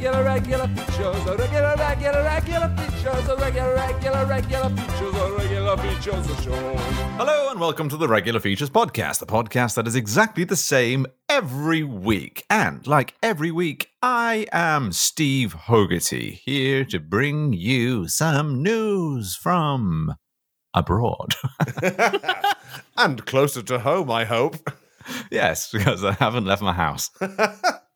regular, regular features, a regular, regular, regular features, a regular, regular, regular features, a regular features a show. Hello and welcome to the Regular Features Podcast, the podcast that is exactly the same every week. And like every week, I am Steve Hogarty, here to bring you some news from abroad. and closer to home, I hope. yes, because I haven't left my house.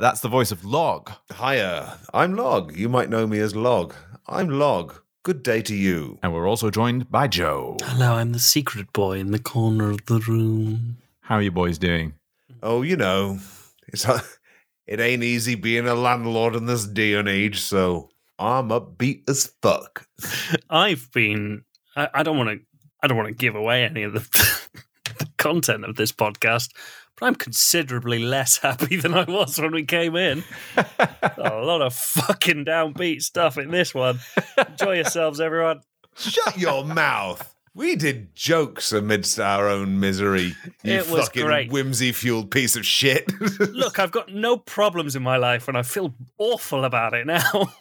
That's the voice of Log. Hiya, I'm Log. You might know me as Log. I'm Log. Good day to you. And we're also joined by Joe. Hello, I'm the secret boy in the corner of the room. How are you boys doing? Oh, you know, it's it ain't easy being a landlord in this day and age, so I'm upbeat as fuck. I've been. I, I don't want to. I don't want to give away any of the, the content of this podcast, but I'm considerably less happy than I was when we came in. a lot of fucking downbeat stuff in this one. Enjoy yourselves, everyone. Shut your mouth. We did jokes amidst our own misery. You It was fucking great. whimsy fueled piece of shit. Look, I've got no problems in my life, and I feel awful about it now.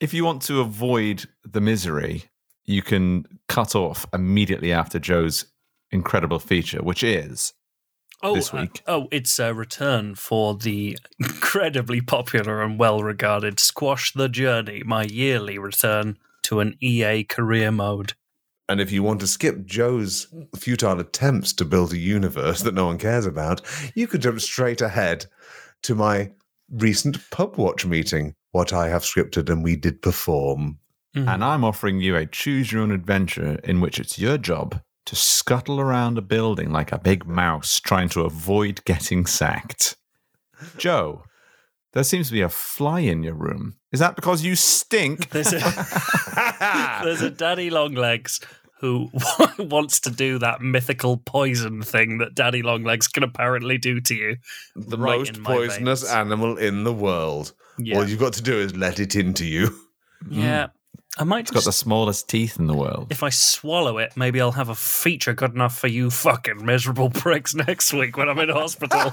If you want to avoid the misery, you can cut off immediately after Joe's incredible feature, which is Oh, this uh, oh, it's a return for the incredibly popular and well regarded Squash the Journey, my yearly return to an EA career mode. And if you want to skip Joe's futile attempts to build a universe that no one cares about, you could jump straight ahead to my recent pub watch meeting, what I have scripted and we did perform. And I'm offering you a choose your own adventure in which it's your job to scuttle around a building like a big mouse trying to avoid getting sacked. Joe, there seems to be a fly in your room. Is that because you stink? There's a, there's a Daddy Longlegs who wants to do that mythical poison thing that Daddy Longlegs can apparently do to you. The Right most poisonous veins. animal in the world. Yeah. All you've got to do is let it into you. Yeah. I might It's got the smallest teeth in the world. if I swallow it, maybe I'll have a feature good enough for you fucking miserable pricks next week when I'm in hospital.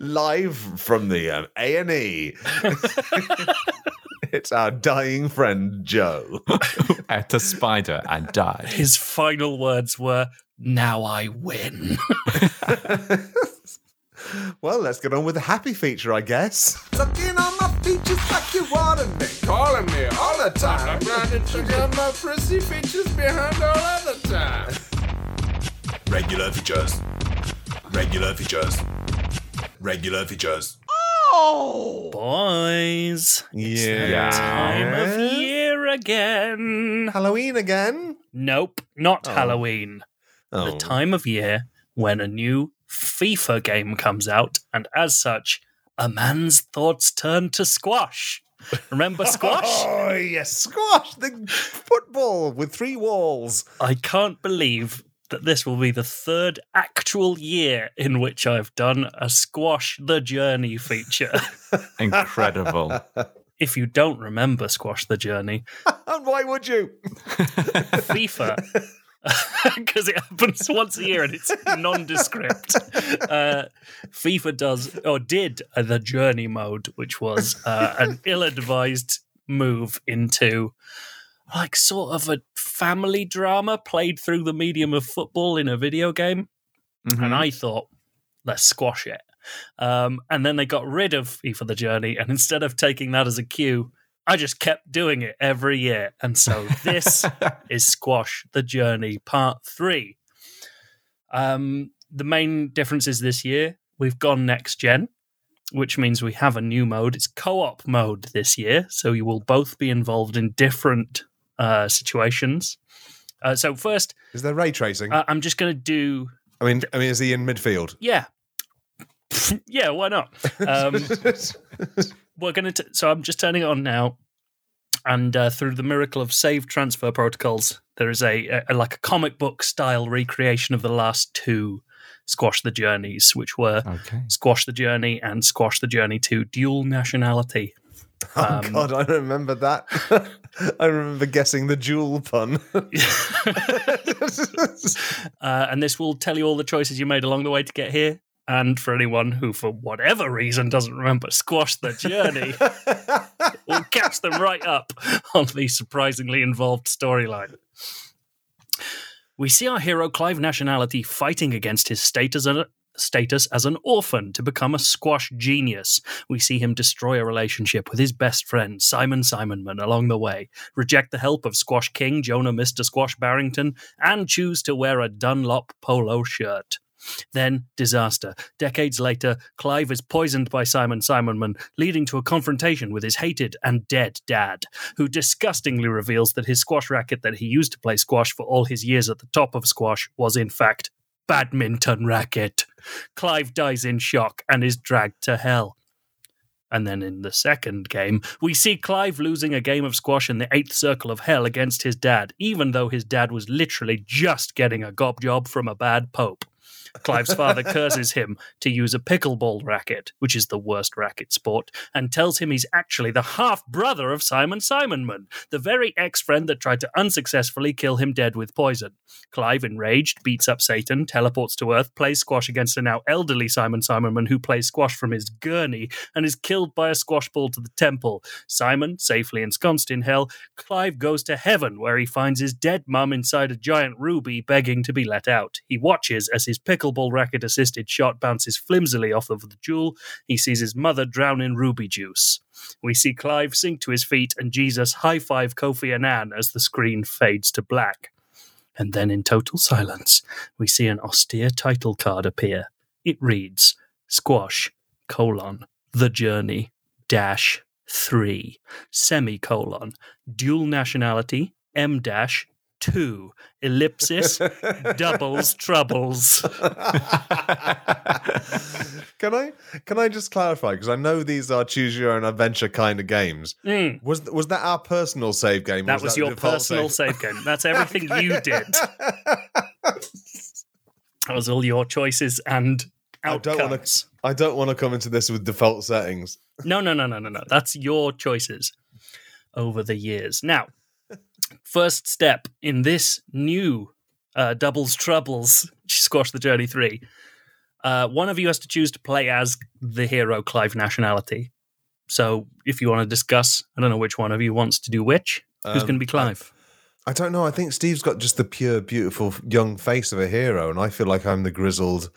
Live from the um, A&E. it's our dying friend, Joe. At a spider and die. His final words were, Now I win. well, let's get on with the happy feature, I guess. Sucking on my features like you wanted me. Calling me all the time. I'm grinding sugar on my prissy features behind all other time. Regular features. Regular features. Regular features. Oh! Boys, Yeah. time of year again. Halloween again? Nope, not Oh. Halloween. Oh. The time of year when a new FIFA game comes out, and as such, a man's thoughts turn to squash. Remember squash? Oh, yes, squash. The football with three walls. I can't believe that this will be the third actual year in which I've done a Squash the Journey feature. Incredible. if you don't remember Squash the Journey, And why would you? FIFA, because it happens once a year and it's nondescript. Uh, FIFA does or did uh, the Journey mode, which was uh, an ill-advised move into like sort of a family drama played through the medium of football in a video game. Mhm. And I thought, let's squash it. Um, and then they got rid of FIFA the Journey, and instead of taking that as a cue, I just kept doing it every year. And so this is Squash the Journey Part 3. Um, the main difference is this year we've gone next gen, which means we have a new mode. It's co op mode this year. So you will both be involved in different uh, situations. Uh, so, first, Is there ray tracing? uh, I'm just going to do, I mean, I mean, is he in midfield? yeah. yeah, why not? Um, we're going to, so I'm just turning it on now. And uh, through the miracle of save transfer protocols, there is a, a like a comic book style recreation of the last two Squash the Journeys, which were Okay. Squash the Journey and Squash the Journey to Dual Nationality. oh Um, God, I remember that. I remember guessing the jewel pun. uh, and this will tell you all the choices you made along the way to get here. And for anyone who, for whatever reason, doesn't remember Squash the Journey, we'll catch them right up on the surprisingly involved storyline. We see our hero Clive Nationality fighting against his status as, a, status as an orphan to become a squash genius. We see him destroy a relationship with his best friend, Simon Simonman, along the way, reject the help of Squash King, Jonah Mr. Squash Barrington, and choose to wear a Dunlop polo shirt. Then, disaster. Decades later, Clive is poisoned by Simon Simonman, leading to a confrontation with his hated and dead dad, who disgustingly reveals that his squash racket that he used to play squash for all his years at the top of squash was, in fact, badminton racket. Clive dies in shock and is dragged to hell. And then in the second game, we see Clive losing a game of squash in the eighth circle of hell against his dad, even though his dad was literally just getting a gob job from a bad pope. Clive's father curses him to use a pickleball racket, which is the worst racket sport, and tells him he's actually the half brother of Simon Simonman, the very ex friend that tried to unsuccessfully kill him dead with poison. Clive, enraged, beats up Satan, teleports to Earth, plays squash against a now elderly Simon Simonman who plays squash from his gurney and is killed by a squash ball to the temple. Simon, safely ensconced in hell, Clive goes to heaven where he finds his dead mum inside a giant ruby begging to be let out. He watches as his pickleball racket assisted shot bounces flimsily off of the jewel. He sees his mother drown in ruby juice. We see Clive sink to his feet and Jesus high five Kofi Annan as the screen fades to black. And then, in total silence, we see an austere title card appear. It reads Squash, colon, The Journey, dash, 3, semicolon, dual nationality, M dash, 2, ellipsis, doubles, troubles. can I can I just clarify because I know these are choose your own adventure kind of games. Mm, Was was that our personal save game? that was the your personal save? save game. That's everything you did. That was all your choices and I don't wanna- outcomes. I don't want to come into this with default settings. No, no, no, no, no, no. That's your choices over the years. Now, first step in this new uh, Doubles Troubles Squash the Journey 3. Uh, one of you has to choose to play as the hero Clive Nationality. So if you want to discuss, I don't know which one of you wants to do which. Who's Um, going to be Clive? I don't know. I think Steve's got just the pure, beautiful young face of a hero, and I feel like I'm the grizzled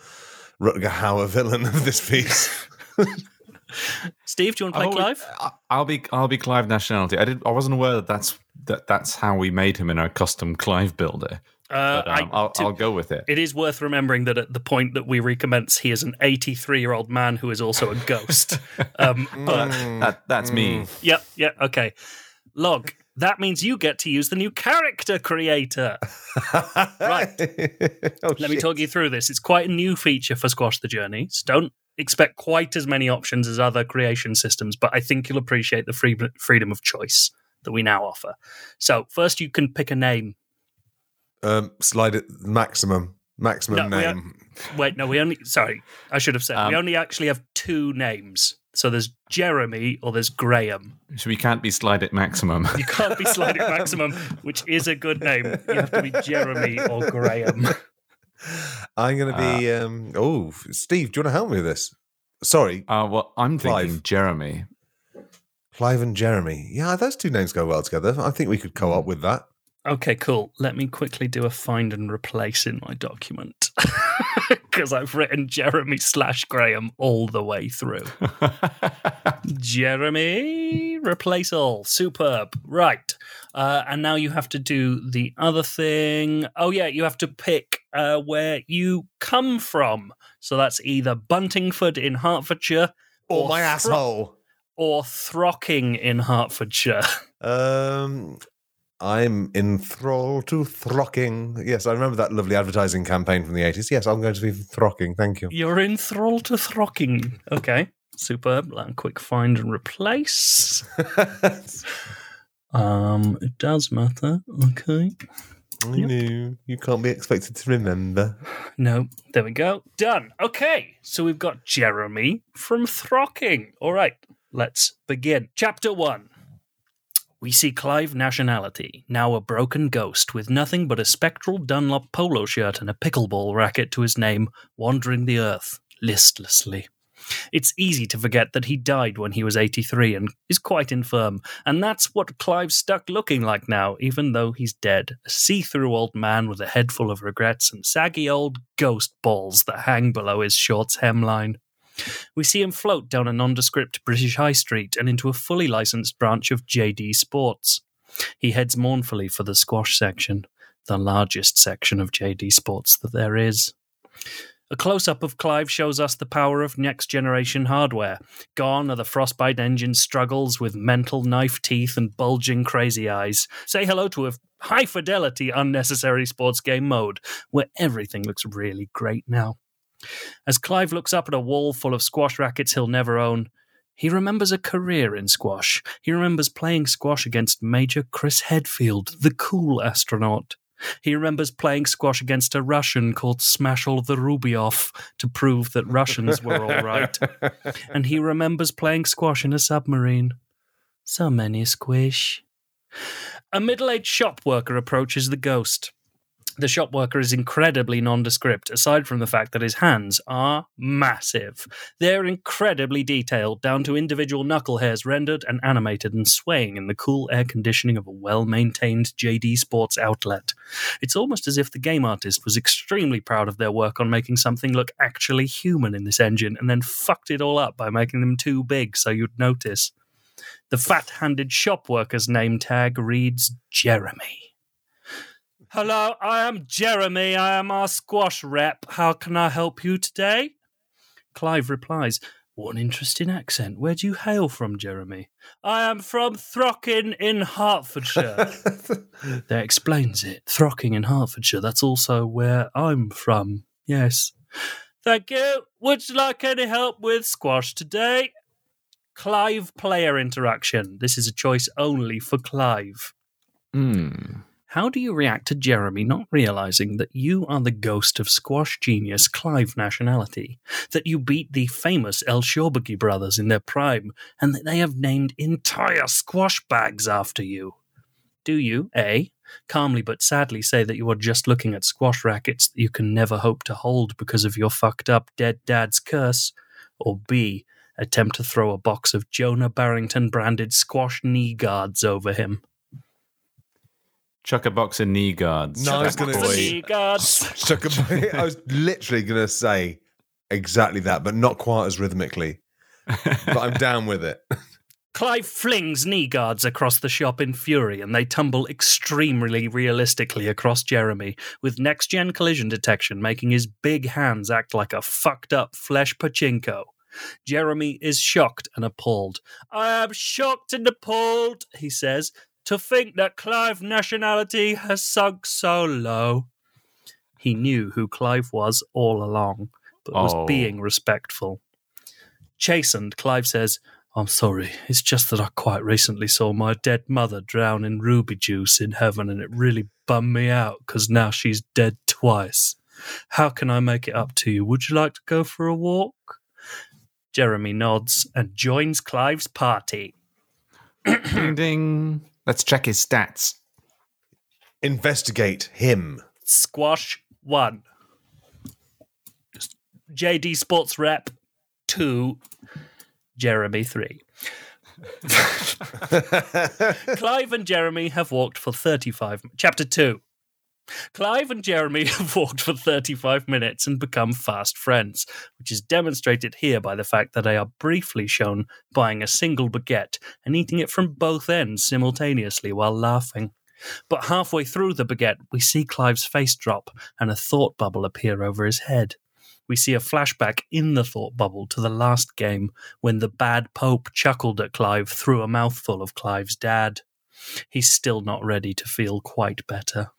Rutger Hauer villain of this piece. Steve, do you want to play Clive? I- I'll be I'll be Clive nationality. I did I wasn't aware that that's that that's how we made him in our custom Clive builder. Uh, But, um, I- I'll, to- I'll go with it. It is worth remembering that at the point that we recommence, he is an 83 year old man who is also a ghost. um, but That that's me. Yep, yeah, okay. Log, that means you get to use the new character creator. Right. Oh, Let me talk you through this. It's quite a new feature for Squash the Journey. So don't expect quite as many options as other creation systems, but I think you'll appreciate the free- freedom of choice that we now offer. So, first, you can pick a name. Um, slide it maximum, maximum No, we are- name. Wait, no, we only, sorry, I should have said, we Um, only actually have two names. So there's Jeremy or there's Graham. So we can't be slide at maximum. You can't be Slide It Maximum, which is a good name. You have to be Jeremy or Graham. I'm going to be. um, oh, Steve, do you want to help me with this? Sorry, Uh, well, I'm thinking Jeremy. Clive and Jeremy. Yeah, those two names go well together. I think we could co op with that. Okay, cool. Let me quickly do a find and replace in my document because I've written Jeremy slash Graham all the way through. Jeremy, replace all. Superb. Right. Uh, and now you have to do the other thing. Oh, yeah, you have to pick uh, where you come from. So that's either Buntingford in Hertfordshire Or Or my Thro- asshole. or Throcking in Hertfordshire. Um, I'm enthralled to throcking. Yes, I remember that lovely advertising campaign from the 80s. Yes, I'm going to be throcking. Thank you. You're enthralled to Throcking. Okay, superb. Me quick find and replace. Um, it does matter. Okay. I knew you can't be expected to remember. No, there we go. Done. Okay, so we've got Jeremy from Throcking. All right, let's begin. Chapter one. We see Clive nationality, now a broken ghost with nothing but a spectral Dunlop polo shirt and a pickleball racket to his name, wandering the earth. listlessly. It's easy to forget that he died when he was 83 and is quite infirm, and that's what Clive's stuck looking like now, even though he's dead. A see through old man with a head full of regrets and saggy old ghost balls that hang below his shorts hemline. We see him float down a nondescript British high street and into a fully licensed branch of JD Sports. He heads mournfully for the squash section, the largest section of JD Sports that there is. A close up of Clive shows us the power of next generation hardware. Gone are the Frostbite engine's struggles with mental knife teeth and bulging crazy eyes. Say hello to a high fidelity, unnecessary sports game mode, where everything looks really great now. As Clive looks up at a wall full of squash rackets he'll never own, he remembers a career in squash. He remembers playing squash against Major Chris Hadfield, the cool astronaut. He remembers playing squash against a Russian called Smashel the Rubyov to prove that Russians were all right. And he remembers playing squash in a submarine. So many squish. A middle aged shop worker approaches the ghost. The shop worker is incredibly nondescript, aside from the fact that his hands are massive. They're incredibly detailed, down to individual knuckle hairs rendered and animated and swaying in the cool air conditioning of a well maintained JD Sports outlet. It's almost as if the game artist was extremely proud of their work on making something look actually human in this engine and then fucked it all up by making them too big so you'd notice. The fat handed shop worker's name tag reads Jeremy. Hello, I am Jeremy. I am our squash rep. How can I help you today? Clive replies, What an interesting accent. Where do you hail from, Jeremy? I am from Throcking in Hertfordshire. that explains it. Throcking in Hertfordshire. That's also where I'm from. Yes. Thank you. Would you like any help with squash today? Clive player interaction. This is a choice only for Clive. Hmm. How do you react to Jeremy not realizing that you are the ghost of squash genius Clive nationality, that you beat the famous El Shorbagy brothers in their prime, and that they have named entire squash bags after you? Do you, A, calmly but sadly say that you are just looking at squash rackets that you can never hope to hold because of your fucked up dead dad's curse? Or B, attempt to throw a box of Jonah Barrington branded squash knee guards over him? Chuck a box of knee guards. No, I was a gonna. Knee guards. Chuck a- I was literally going to say exactly that, but not quite as rhythmically. but I'm down with it. Clive flings knee guards across the shop in fury, and they tumble extremely realistically across Jeremy, with next gen collision detection making his big hands act like a fucked up flesh pachinko. Jeremy is shocked and appalled. I am shocked and appalled, he says, to think that Clive nationality has sunk so low. He knew who Clive was all along, but was Oh. being respectful. Chastened, Clive says, I'm sorry, it's just that I quite recently saw my dead mother drown in ruby juice in heaven and it really bummed me out because now she's dead twice. How can I make it up to you? Would you like to go for a walk? Jeremy nods and joins Clive's party. ding ding. Let's check his stats. Investigate him. Squash 1. JD Sports Rep 2. Jeremy 3. Clive and Jeremy have walked for 35 chapter 2 Clive and Jeremy have walked for 35 minutes and become fast friends, which is demonstrated here by the fact that they are briefly shown buying a single baguette and eating it from both ends simultaneously while laughing. But halfway through the baguette, we see Clive's face drop and a thought bubble appear over his head. We see a flashback in the thought bubble to the last game when the bad Pope chuckled at Clive through a mouthful of Clive's dad. He's still not ready to feel quite better.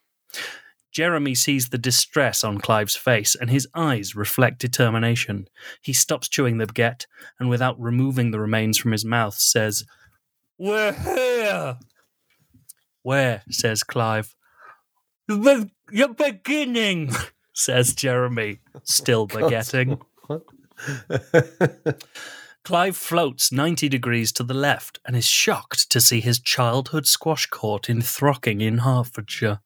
Jeremy sees the distress on Clive's face, and his eyes reflect determination. He stops chewing the baguette, and without removing the remains from his mouth, says, We're here! Where? says Clive. The, the beginning, says Jeremy, still oh, baguetting. Clive floats 90 degrees to the left and is shocked to see his childhood squash court in Throcking in Hertfordshire.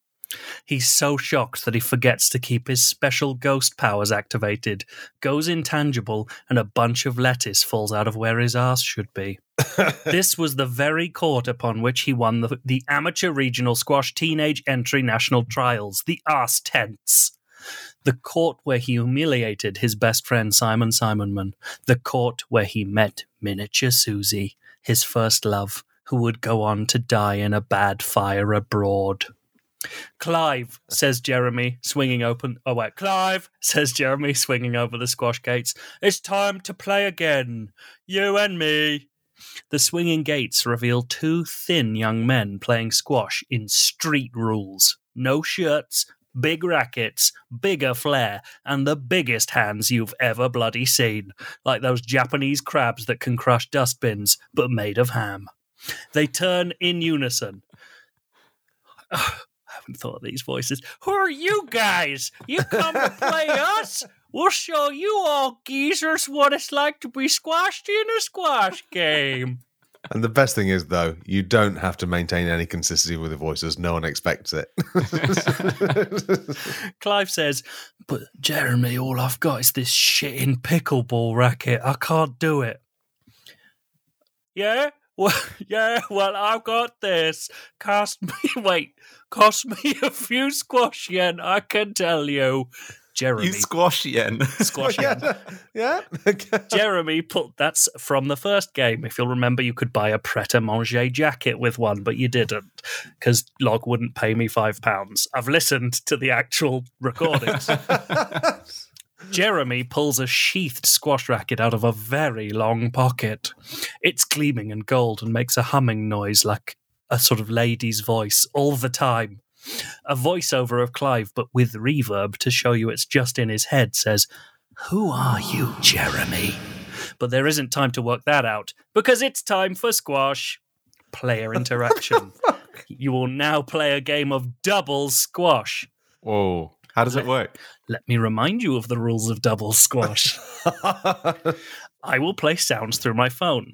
He's so shocked that he forgets to keep his special ghost powers activated, goes intangible, and a bunch of lettuce falls out of where his ass should be. this was the very court upon which he won the, the Amateur Regional Squash Teenage Entry National Trials, the Arse Tents. The court where he humiliated his best friend Simon Simonman. The court where he met miniature Susie, his first love, who would go on to die in a bad fire abroad. Clive, says Jeremy, swinging open. Oh, wait. Clive, says Jeremy, swinging over the squash gates. It's time to play again. You and me. The swinging gates reveal two thin young men playing squash in street rules. No shirts, big rackets, bigger flair, and the biggest hands you've ever bloody seen. Like those Japanese crabs that can crush dustbins, but made of ham. They turn in unison. Oh, Haven't thought of these voices. Who are you guys? You come to play us? We'll show you all geezers what it's like to be squashed in a squash game. And the best thing is, though, you don't have to maintain any consistency with the voices. No one expects it. Clive says, But Jeremy, all I've got is this shitting pickleball racket. I can't do it. Yeah? Well, yeah, well, I've got this. Cast me, wait, cost me a few squash yen, I can tell you. Jeremy. You squash yen. squash yen. yeah. yeah. Jeremy put that's from the first game. If you'll remember, you could buy a Pret a Manger jacket with one, but you didn't because Log wouldn't pay me five pounds. I've listened to the actual recordings. Jeremy pulls a sheathed squash racket out of a very long pocket. It's gleaming and gold and makes a humming noise like a sort of lady's voice all the time. A voiceover of Clive, but with reverb to show you it's just in his head, says, Who are you, Jeremy? But there isn't time to work that out because it's time for squash. Player interaction. you will now play a game of double squash. Whoa. How does it work? Let me remind you of the rules of double squash. I will play sounds through my phone.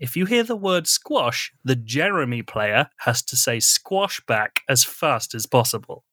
If you hear the word squash, the Jeremy player has to say squash back as fast as possible.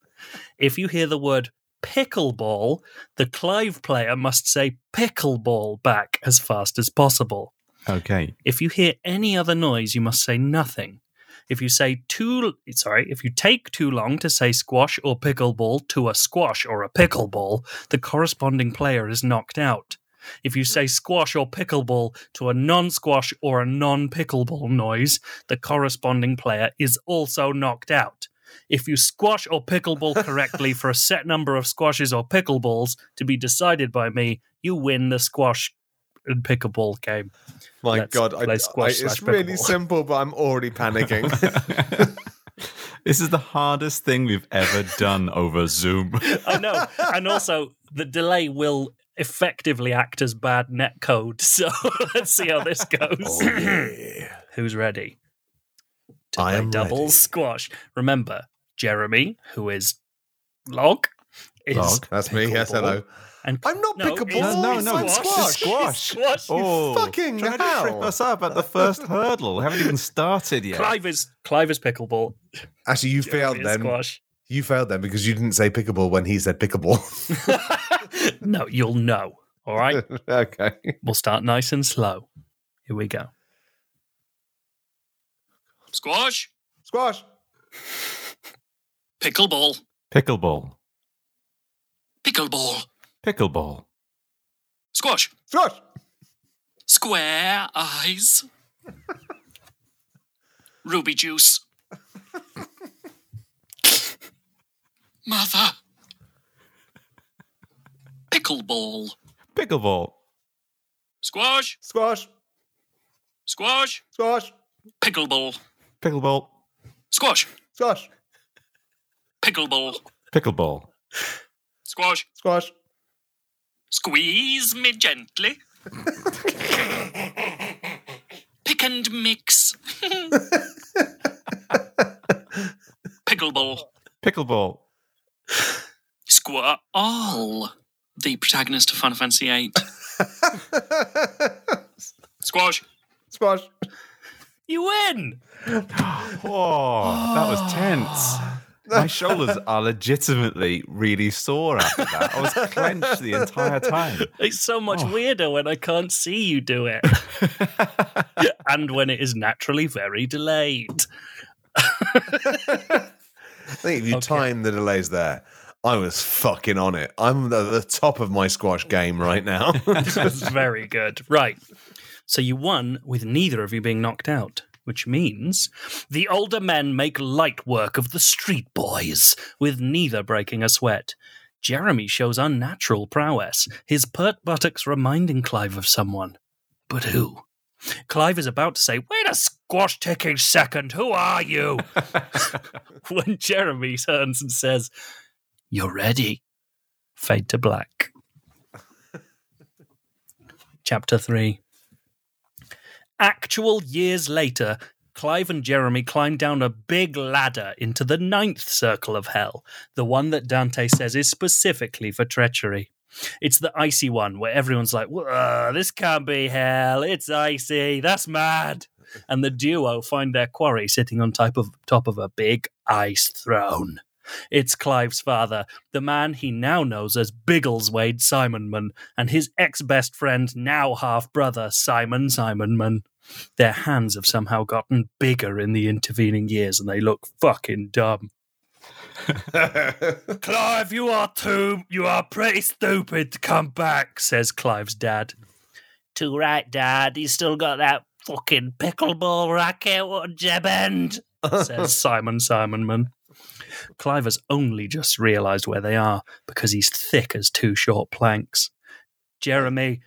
If you hear the word pickleball, the Clive player must say pickleball back as fast as possible. Okay. If you hear any other noise, you must say nothing. If you say too sorry, if you take too long to say squash or pickleball to a squash or a pickleball, the corresponding player is knocked out. If you say squash or pickleball to a non squash or a non pickleball noise, the corresponding player is also knocked out. If you squash or pickleball correctly for a set number of squashes or pickleballs to be decided by me, you win the squash and pickleball game. My Let's God, I, play I, squash it's really simple, but I'm already panicking. This is the hardest thing we've ever done over Zoom. I know. And also, the delay will effectively act as bad net code. So let's see how this oh, goes. Who's ready? To I play am double ready. squash. Remember, Jeremy, who is Log, is Log, That's me. Yes, pickleball. hello. And I'm not no, pickleball. it's- No, it's no, it's squash. squash. It's squash. Oh, fucking trying to hell. trip us up at the first hurdle. We haven't even started yet. Clive is Clive is pickleball. Actually, you failed Jeremy is then. Squash. You failed then because you didn't say pickable when he said pickable. no, you'll know. All right. okay. We'll start nice and slow. Here we go. Squash, Squash. pickleball, Pickleball. pickleball, Pickleball. squash, Squash. square eyes, ruby juice, mother, pickleball, Pickleball. squash, Squash. squash, Squash. pickleball, Pickleball. squash, Squash. pickleball, Pickleball. squash, Squash. Squeeze me gently. Pick and mix. Pickleball. Pickleball. Squirrel. The protagonist of Final Fantasy VIII. Squash. Squash. You win! Oh, that was tense. My shoulders are legitimately really sore after that. I was clenched the entire time. It's so much Oh. weirder when I can't see you do it. and when it is naturally very delayed. I think if you Okay. time the delays there, I was fucking on it. I'm at the top of my squash game right now. That's very good. Right. So you won with neither of you being knocked out, which means the older men make light work of the street boys, with neither breaking a sweat. Jeremy shows unnatural prowess, his pert buttocks reminding Clive of someone. But who? Clive is about to say, Wait a squash ticking second, who are you? when Jeremy turns and says, You're ready. Fade to black. Chapter 3 Actual years later, Clive and Jeremy climb down a big ladder into the ninth circle of hell, the one that Dante says is specifically for treachery. It's the icy one where everyone's like, this can't be hell. It's icy. That's mad. And the duo find their quarry sitting on top of, top of a big ice throne. It's Clive's father, the man he now knows as Biggleswade Simonman, and his ex best friend, now half brother, Simon Simonman. Their hands have somehow gotten bigger in the intervening years and they look fucking dumb. Clive, you are too, you are pretty stupid to come back, says Clive's dad. Too right, dad. He's still got that fucking pickleball racket. What a jeb end, says Simon Simonman. Clive has only just realised where they are because he's thick as two short planks. Jeremy,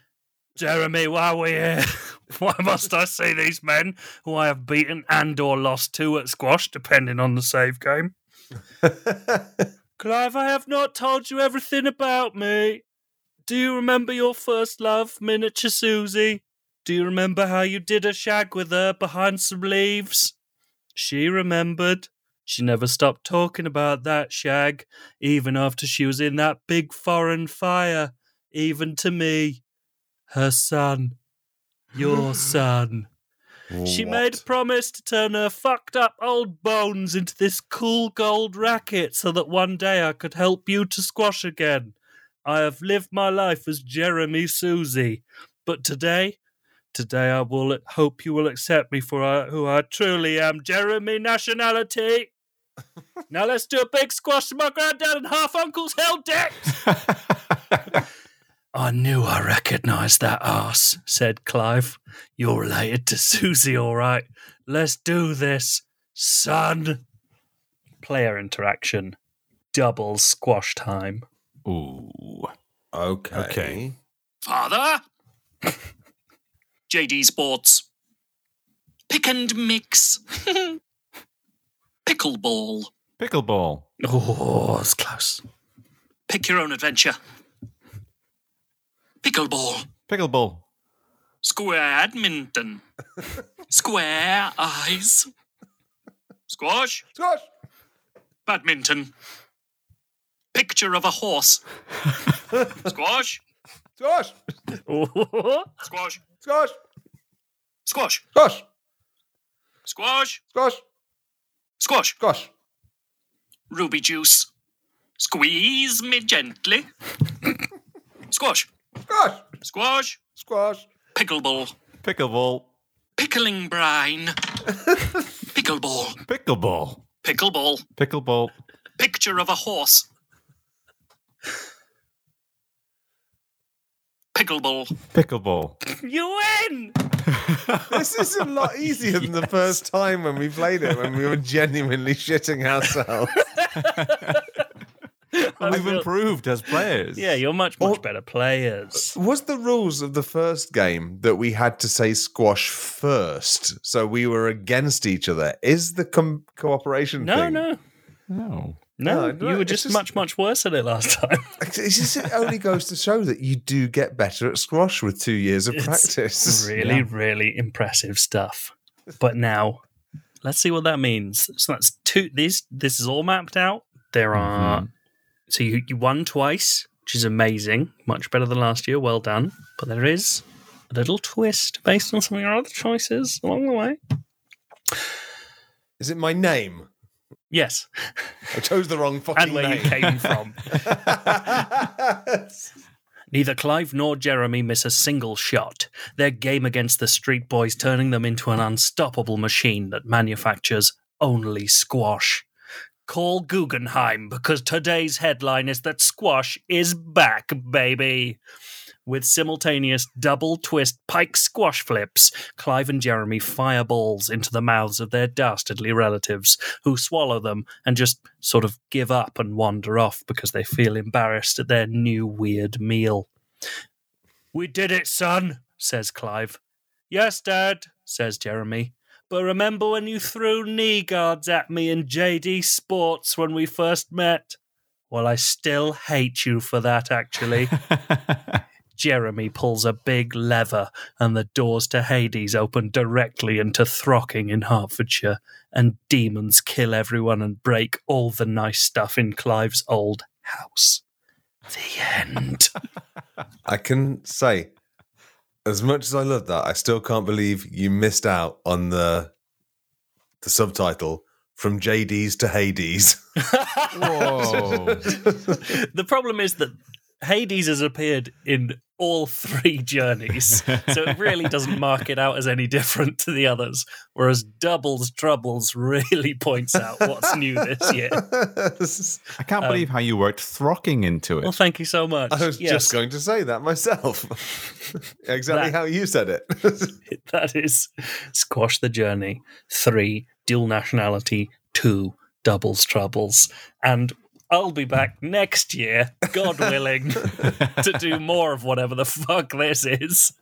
Jeremy, why are we here? Why must I see these men who I have beaten and or lost to at squash, depending on the save game? Clive, I have not told you everything about me. Do you remember your first love, miniature Susie? Do you remember how you did a shag with her behind some leaves? She remembered. She never stopped talking about that shag, even after she was in that big foreign fire, even to me, her son, your son. She made a promise to turn her fucked up old bones into this cool gold racket so that one day I could help you to squash again. I have lived my life as Jeremy Susie, but today, today I will hope you will accept me for uh, who I truly am, Jeremy nationality. now let's do a big squash to my granddad and half uncle's hell deck. I knew I recognised that ass, said Clive. You're related to Susie, all right. Let's do this, son. Player interaction. Double squash time. Ooh. Okay. Okay. Father? JD Sports. Pick and mix. Pickleball. Pickleball. Oh, that's close. Pick your own adventure. Pickleball. Pickleball. Squadminton. Square eyes. Squash. Squash! Badminton. Picture of a horse. Squash. Squash! Squash. Squash! Squash. Squash! Squash. Squash! Squash. Squash! Ruby juice. Squeeze me gently. Squash. Squash! Squash. Squash! Pickleball. Pickleball. Pickling brine. Pickleball. Pickleball. Pickleball. Pickleball. Picture of a horse. Pickleball. Pickleball. you win! This is a lot easier than the first time when we played it, when we were genuinely shitting ourselves. And we've improved as players. Yeah, you're much, much Oh. better players. Was the rules of the first game that we had to say squash first, so we were against each other? Is the com- cooperation No, thing? no, No. No. No, no, you were just, just- much, much worse at it last time. It's just, it only goes to show that you do get better at squash with two years of It's practice. really, Yeah. really impressive stuff. But now, let's see what that means. So that's two. These, this is all mapped out. There are. Mm-hmm. So you, you won twice, which is amazing. Much better than last year. Well done. But there is a little twist based on some of your other choices along the way. Is it my name? Yes, I chose the wrong fucking and where name. you came from. Neither Clive nor Jeremy miss a single shot. Their game against the street boys turning them into an unstoppable machine that manufactures only squash. Call Guggenheim because today's headline is that squash is back, baby. With simultaneous double twist pike squash flips, Clive and Jeremy fire balls into the mouths of their dastardly relatives, who swallow them and just sort of give up and wander off because they feel embarrassed at their new weird meal. We did it, son, says Clive. Yes, Dad, says Jeremy. But remember when you threw knee guards at me in JD Sports when we first met? Well, I still hate you for that, actually. Jeremy pulls a big lever, and the doors to Hades open directly into Throcking in Hertfordshire, and demons kill everyone and break all the nice stuff in Clive's old house. The end. I can say, as much as I love that, I still can't believe you missed out on the the subtitle from JD's to Hades. The problem is that Hades has appeared in all three journeys, so it really doesn't mark it out as any different to the others. Whereas Doubles Troubles really points out what's new this year. I can't Um, believe how you worked throcking into it. Well, thank you so much. I was Yes, just going to say that myself. exactly That- how you said it. that is Squash the Journey, three, dual nationality, two, Doubles Troubles. And I'll be back next year, God willing, to do more of whatever the fuck this is.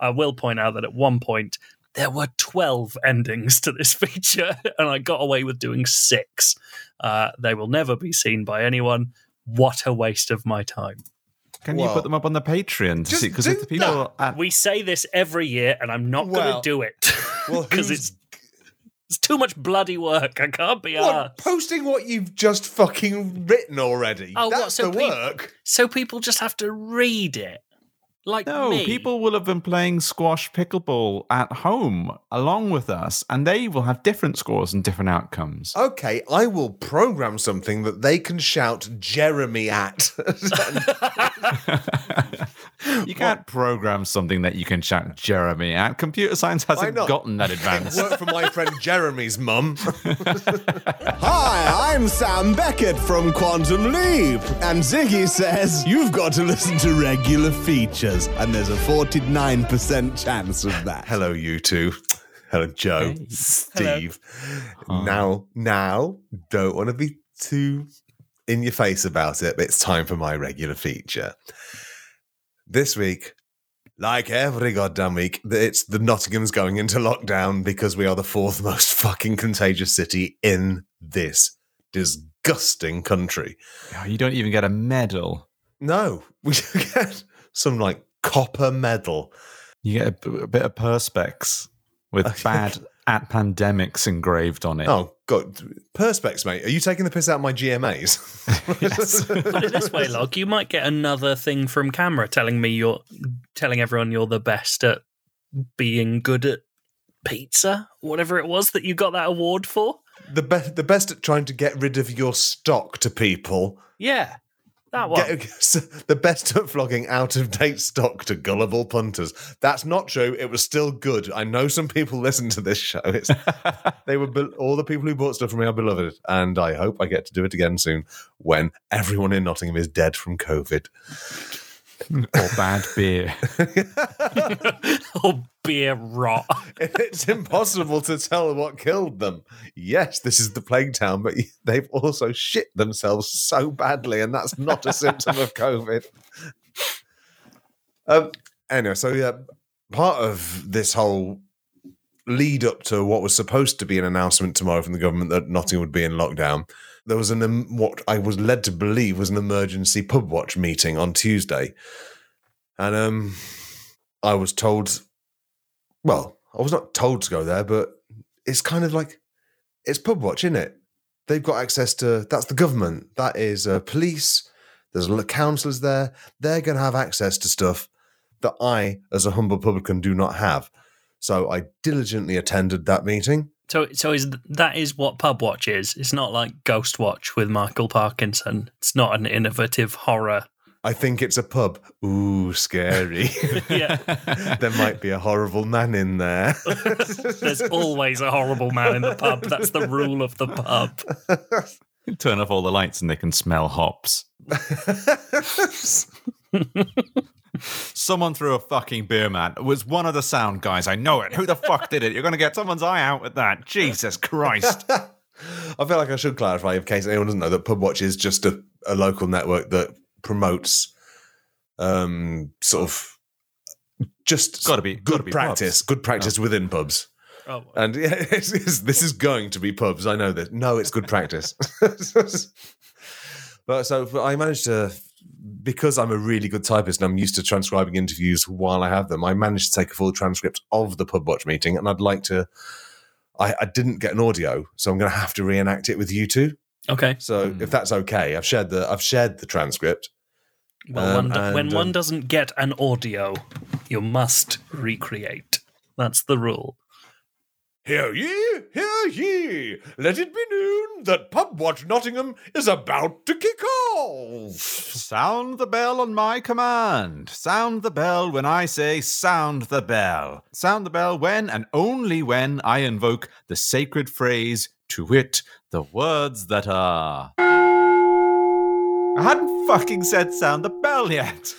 I will point out that at one point, there were 12 endings to this feature, and I got away with doing six. Uh, they will never be seen by anyone. What a waste of my time. Can you put them up on the Patreon to just see? Because if the people at We say this every year, and I'm not Well- going to do it Well, because who's- it's it's too much bloody work. I can't be What? arsed. Posting what you've just fucking written already. Oh, what, That's so the peop- work. So people just have to read it, like No, me. people will have been playing squash pickleball at home along with us, and they will have different scores and different outcomes. Okay, I will program something that they can shout Jeremy at. you can't program something that you can shout Jeremy at. Computer science hasn't gotten that advanced. Work for my friend Jeremy's mum. Hi, I'm Sam Beckett from Quantum Leap. And Ziggy says you've got to listen to regular features, and there's a 49% chance of that. Hello, you two. Hello, Joe, Steve. Now, now, don't want to be too in your face about it, but it's time for my regular feature. This week, like every goddamn week, it's the Nottingham's going into lockdown because we are the fourth most fucking contagious city in this disgusting country. Oh, you don't even get a medal. No, we get some like copper medal. You get a, b- a bit of perspex with bad at pandemics engraved on it. Oh god, perspex, mate. Are you taking the piss out of my GMAs? Put it this way, Log, you might get another thing from camera telling me you're telling everyone you're the best at being good at pizza, whatever it was that you got that award for. the best, the best at trying to get rid of your stock to people. Yeah, that one. Get, the best at flogging out of date stock to gullible punters. That's not true. It was still good. I know some people listen to this show. It's, they were be- all the people who bought stuff from me are beloved, and I hope I get to do it again soon when everyone in Nottingham is dead from COVID. Or bad beer. or beer rot. it's impossible to tell what killed them. Yes, this is the plague town, but they've also shit themselves so badly, and that's not a symptom of COVID. Um, anyway, so yeah, part of this whole lead up to what was supposed to be an announcement tomorrow from the government that Nottingham would be in lockdown, there was an what I was led to believe was an emergency pub watch meeting on Tuesday, and um, I was told well, I was not told to go there, but it's kind of like it's pub watch, isn't it? They've got access to that's the government, that is uh, police. There's councillors there. They're going to have access to stuff that I, as a humble publican, do not have. So I diligently attended that meeting So, so is that is what Pub Watch is? It's not like Ghost Watch with Michael Parkinson. It's not an innovative horror. I think it's a pub. Ooh, scary. Yeah, there might be a horrible man in there. there's always a horrible man in the pub. That's the rule of the pub. Turn off all the lights and they can smell hops. Someone threw a fucking beer man. It was one of the sound guys. I know it. Who the fuck did it? You're going to get someone's eye out with that. Jesus Christ. I feel like I should clarify in case anyone doesn't know that PubWatch is just a, a local network that promotes um sort of just Gotta be- good gotta be practice, good practice within pubs. Oh, And yeah, it's, it's, this is going to be pubs. I know that. No, it's good practice. but so but I managed to, because I'm a really good typist and I'm used to transcribing interviews while I have them. I managed to take a full transcript of the pub watch meeting, and I'd like to. I, I didn't get an audio, so I'm going to have to reenact it with you two. okay. So if that's okay, I've shared the I've shared the transcript. Well, Um, one do- when and, one um, doesn't get an audio, you must recreate. That's the rule. Hear ye, hear ye! Let it be known that Pub Watch Nottingham is about to kick off. Sound the bell on my command. Sound the bell when I say sound the bell. Sound the bell when and only when I invoke the sacred phrase, to wit, the words that are. I hadn't fucking said sound the bell yet.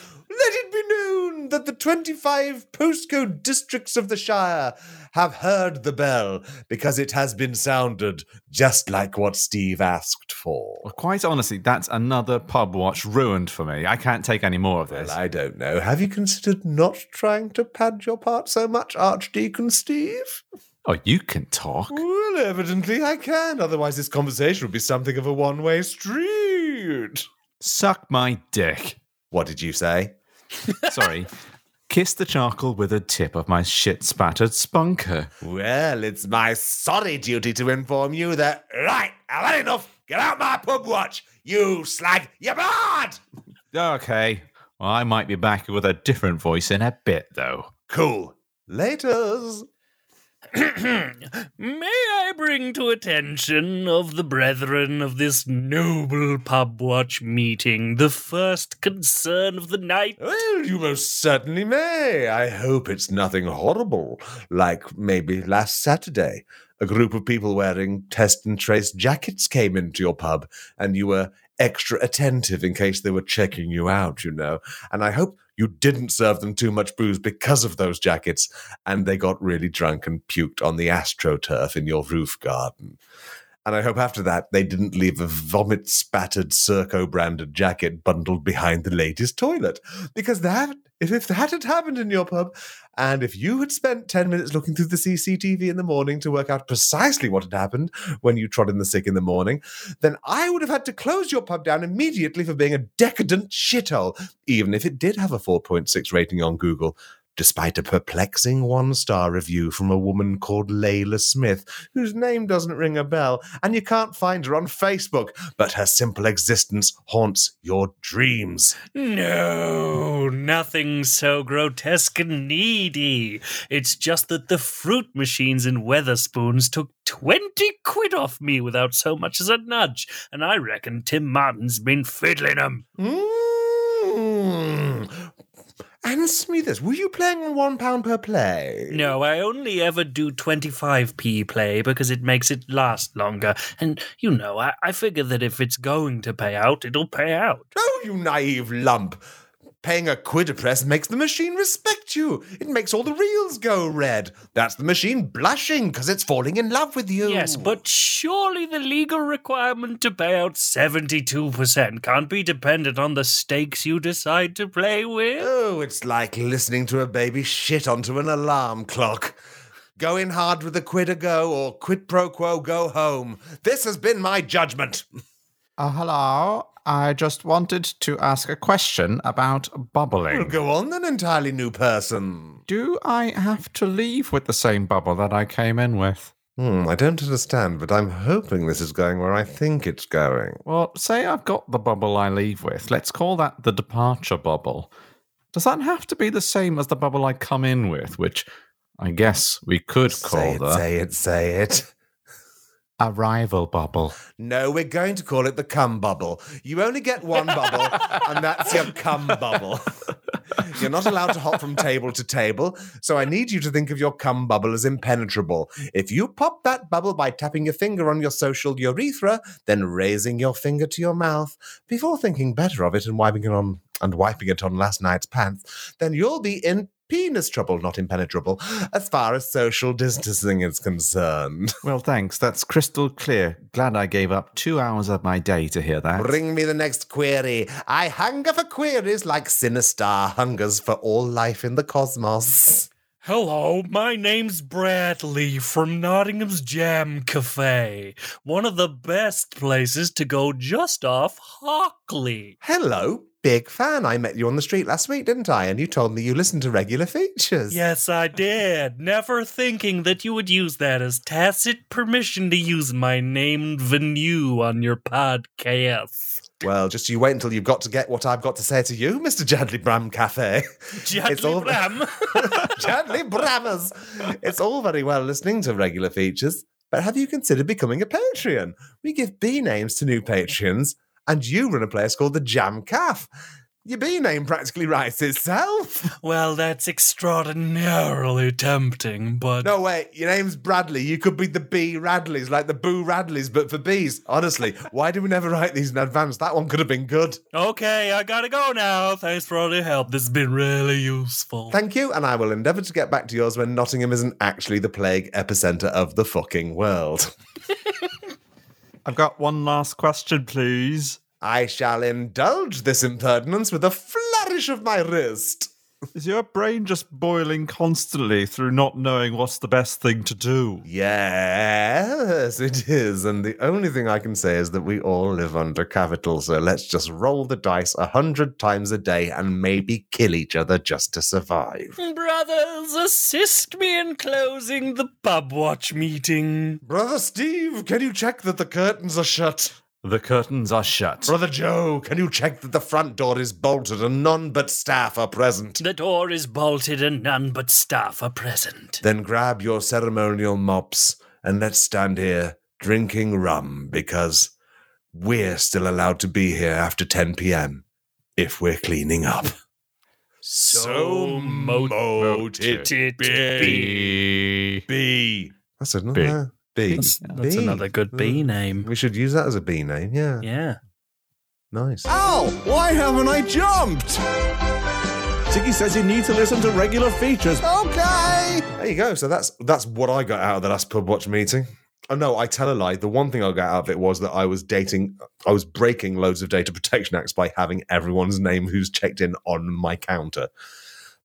Let it be known that the 25 postcode districts of the Shire have heard the bell because it has been sounded just like what Steve asked for. Well, quite honestly, that's another pub watch ruined for me. I can't take any more of this. Well, I don't know. Have you considered not trying to pad your part so much, Archdeacon Steve? oh, you can talk. Well, evidently I can. Otherwise, this conversation would be something of a one way street. Suck my dick. What did you say? Sorry. Kiss the charcoal with a tip of my shit spattered spunker. Well, it's my sorry duty to inform you that. Right, I've had enough. Get out my pub watch, you slag. You're bad. Okay. Well, I might be back with a different voice in a bit, though. Cool. Laters. May I bring to attention of the brethren of this noble pub watch meeting the first concern of the night? Well, you most certainly may. I hope it's nothing horrible, like maybe last Saturday. A group of people wearing test and trace jackets came into your pub, and you were extra attentive in case they were checking you out, you know. And I hope you didn't serve them too much booze because of those jackets, and they got really drunk and puked on the astroturf in your roof garden. And I hope after that they didn't leave a vomit spattered Serco branded jacket bundled behind the ladies' toilet. Because that, if, if that had happened in your pub, and if you had spent 10 minutes looking through the CCTV in the morning to work out precisely what had happened when you trod in the sick in the morning, then I would have had to close your pub down immediately for being a decadent shithole, even if it did have a 4.6 rating on Google despite a perplexing one star review from a woman called Layla Smith, whose name doesn't ring a bell, and you can't find her on Facebook, but her simple existence haunts your dreams. No, nothing so grotesque and needy. It's just that the fruit machines in Wetherspoons took 20 quid off me without so much as a nudge, and I reckon Tim Martin's been fiddling 'em. Mm. Answer me this. Were you playing on one pound per play? No, I only ever do 25p play because it makes it last longer. And, you know, I, I figure that if it's going to pay out, it'll pay out. Oh, you naive lump. Paying a quid a press makes the machine respect you. It makes all the reels go red. That's the machine blushing because it's falling in love with you. Yes, but surely the legal requirement to pay out 72% can't be dependent on the stakes you decide to play with. Oh, it's like listening to a baby shit onto an alarm clock. Go in hard with a quid a go or quid pro quo go home. This has been my judgment. Uh, hello. I just wanted to ask a question about bubbling. Well, go on then, entirely new person. Do I have to leave with the same bubble that I came in with? Hmm, I don't understand, but I'm hoping this is going where I think it's going. Well, say I've got the bubble I leave with. Let's call that the departure bubble. Does that have to be the same as the bubble I come in with, which I guess we could call say it, the. say it, say it. Arrival bubble. No, we're going to call it the cum bubble. You only get one bubble, and that's your cum bubble. You're not allowed to hop from table to table, so I need you to think of your cum bubble as impenetrable. If you pop that bubble by tapping your finger on your social urethra, then raising your finger to your mouth, before thinking better of it and wiping it on and wiping it on last night's pants, then you'll be in penis trouble, not impenetrable, as far as social distancing is concerned. Well, thanks. That's crystal clear. Glad I gave up two hours of my day to hear that. Bring me the next query. I hunger for queries like Sinister hungers for all life in the cosmos. Hello, my name's Bradley from Nottingham's Jam Cafe, one of the best places to go just off Hockley. Hello, big fan. I met you on the street last week, didn't I? And you told me you listened to regular features. Yes, I did, never thinking that you would use that as tacit permission to use my name venue on your podcast. Well, just you wait until you've got to get what I've got to say to you, Mr. Jadley Bram Cafe. Jadley all- Bram. Jadley Brammers. It's all very well listening to regular features, but have you considered becoming a Patreon? We give B names to new Patreons, and you run a place called the Jam Caf. Your B name practically writes itself. well, that's extraordinarily tempting, but No, wait, your name's Bradley. You could be the B Radleys, like the Boo Radleys, but for bees. Honestly, why did we never write these in advance? That one could have been good. okay, I gotta go now. Thanks for all your help. This has been really useful. Thank you, and I will endeavour to get back to yours when Nottingham isn't actually the plague epicenter of the fucking world. I've got one last question, please. I shall indulge this impertinence with a flourish of my wrist. Is your brain just boiling constantly through not knowing what's the best thing to do? Yes, it is. And the only thing I can say is that we all live under capital, so let's just roll the dice a hundred times a day and maybe kill each other just to survive. Brothers, assist me in closing the pub watch meeting. Brother Steve, can you check that the curtains are shut? The curtains are shut. Brother Joe, can you check that the front door is bolted and none but staff are present? The door is bolted and none but staff are present. Then grab your ceremonial mops and let's stand here drinking rum because we're still allowed to be here after 10 p.m. if we're cleaning up. So moted B. B. That's another B. That's, that's B. another good B mm. name. We should use that as a B name. Yeah. Yeah. Nice. Ow! Why haven't I jumped? Ziggy says you need to listen to regular features. Okay! There you go. So that's that's what I got out of the last pub watch meeting. Oh no, I tell a lie. The one thing I got out of it was that I was dating, I was breaking loads of data protection acts by having everyone's name who's checked in on my counter.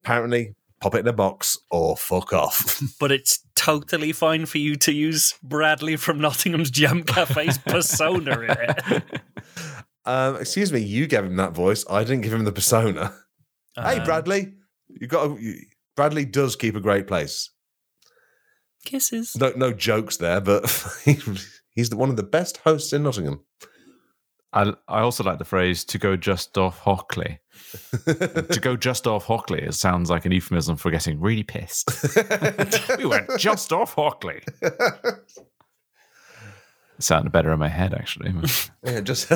Apparently, pop it in a box or fuck off. But it's totally fine for you to use Bradley from Nottingham's Jam Cafe's persona in it. um, excuse me, you gave him that voice. I didn't give him the persona. hey, Um, Bradley, you got. A, Bradley does keep a great place. Kisses. No, no jokes there, but he's the, one of the best hosts in Nottingham. I, I also like the phrase to go just off Hockley. to go just off Hockley, it sounds like an euphemism for getting really pissed. we went just off Hockley. It sounded better in my head, actually. Yeah, just,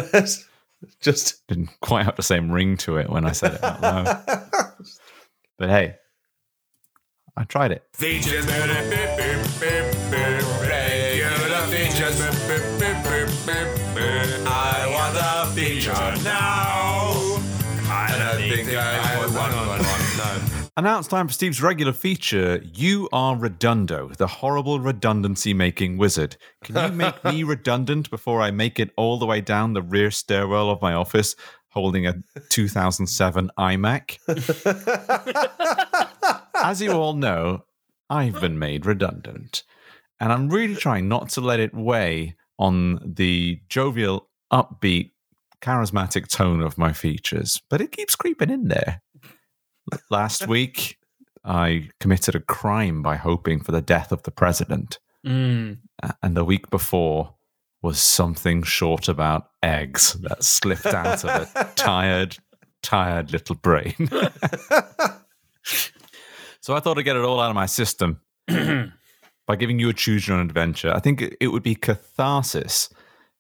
just. Didn't quite have the same ring to it when I said it out loud. But hey, I tried it. Now. I don't think I want one. No. And now it's time for Steve's regular feature. You are Redundo, the horrible redundancy making wizard. Can you make me redundant before I make it all the way down the rear stairwell of my office holding a 2007 iMac? As you all know, I've been made redundant. And I'm really trying not to let it weigh on the jovial, upbeat, charismatic tone of my features, but it keeps creeping in there. Last week, I committed a crime by hoping for the death of the president. Mm. And the week before was something short about eggs that slipped out of a tired, tired little brain. so I thought I'd get it all out of my system. by giving you a choose your own adventure. I think it- it would be catharsis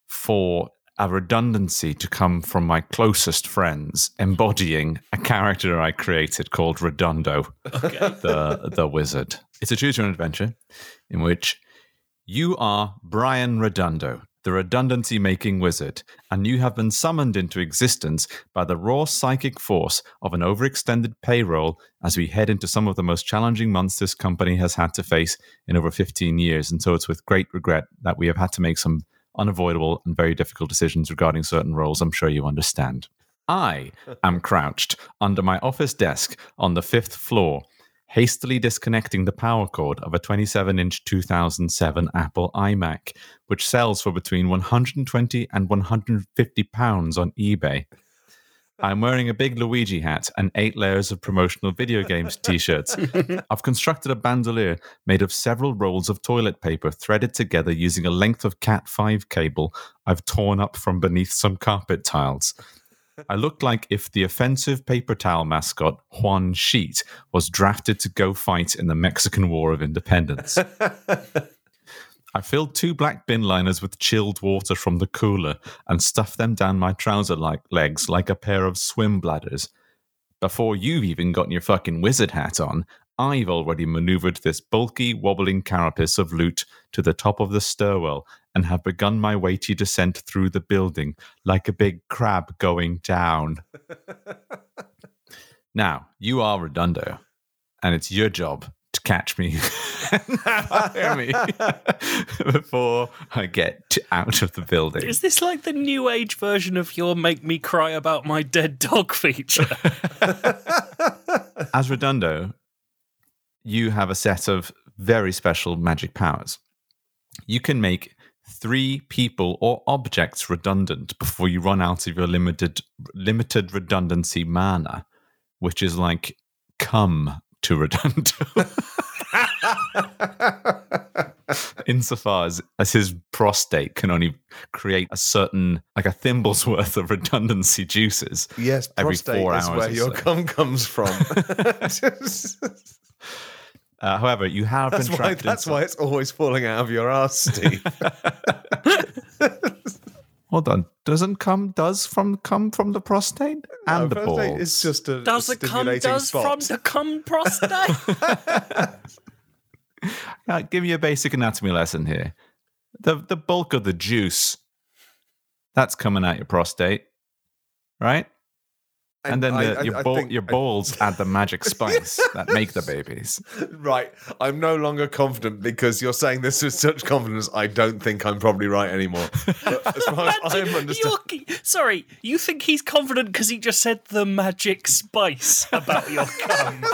for a redundancy to come from my closest friends, embodying a character I created called Redundo, the the wizard. It's a choose your own adventure in which you are Brian Redondo, the redundancy making wizard, and you have been summoned into existence by the raw psychic force of an overextended payroll as we head into some of the most challenging months this company has had to face in over 15 years. And so it's with great regret that we have had to make some unavoidable and very difficult decisions regarding certain roles. I'm sure you understand. I am crouched under my office desk on the fifth floor, hastily disconnecting the power cord of a 27 inch 2007 Apple iMac, which sells for between 120 and 150 pounds on eBay. I'm wearing a big Luigi hat and eight layers of promotional video games t shirts. I've constructed a bandolier made of several rolls of toilet paper threaded together using a length of Cat 5 cable I've torn up from beneath some carpet tiles. I look like if the offensive paper towel mascot, Juan Sheet, was drafted to go fight in the Mexican War of Independence. I filled two black bin liners with chilled water from the cooler and stuffed them down my trouser like legs like a pair of swim bladders. Before you've even gotten your fucking wizard hat on, I've already maneuvered this bulky, wobbling carapace of loot to the top of the stairwell and have begun my weighty descent through the building like a big crab going down. now, you are Redundo, and it's your job to catch me me before I get out of the building. Is this like the new age version of your make me cry about my dead dog feature? As Redundo, you have a set of very special magic powers. You can make three people or objects redundant before you run out of your limited limited redundancy mana, which is like come to Redundo. Insofar as, as his prostate can only create a certain, like a thimble's worth of redundancy juices. Yes, Every prostate four is hours where your so. cum comes from. Uh, however, you have that's been why. That's inside- why it's always falling out of your ass, Steve. Hold on. Doesn't come does from come from the prostate and No, the prostate balls? is just a does a the cum stimulating does spot. from the cum prostate? Uh, give me a basic anatomy lesson here. The the bulk of the juice that's coming out your prostate, right? And, then the, I- your I ball, think- your balls add the magic spice that make the babies. Right, I'm no longer confident because you're saying this with such confidence. I don't think I'm probably right anymore. But as far as I'm understanding, sorry, you think he's confident because he just said the magic spice about your cum?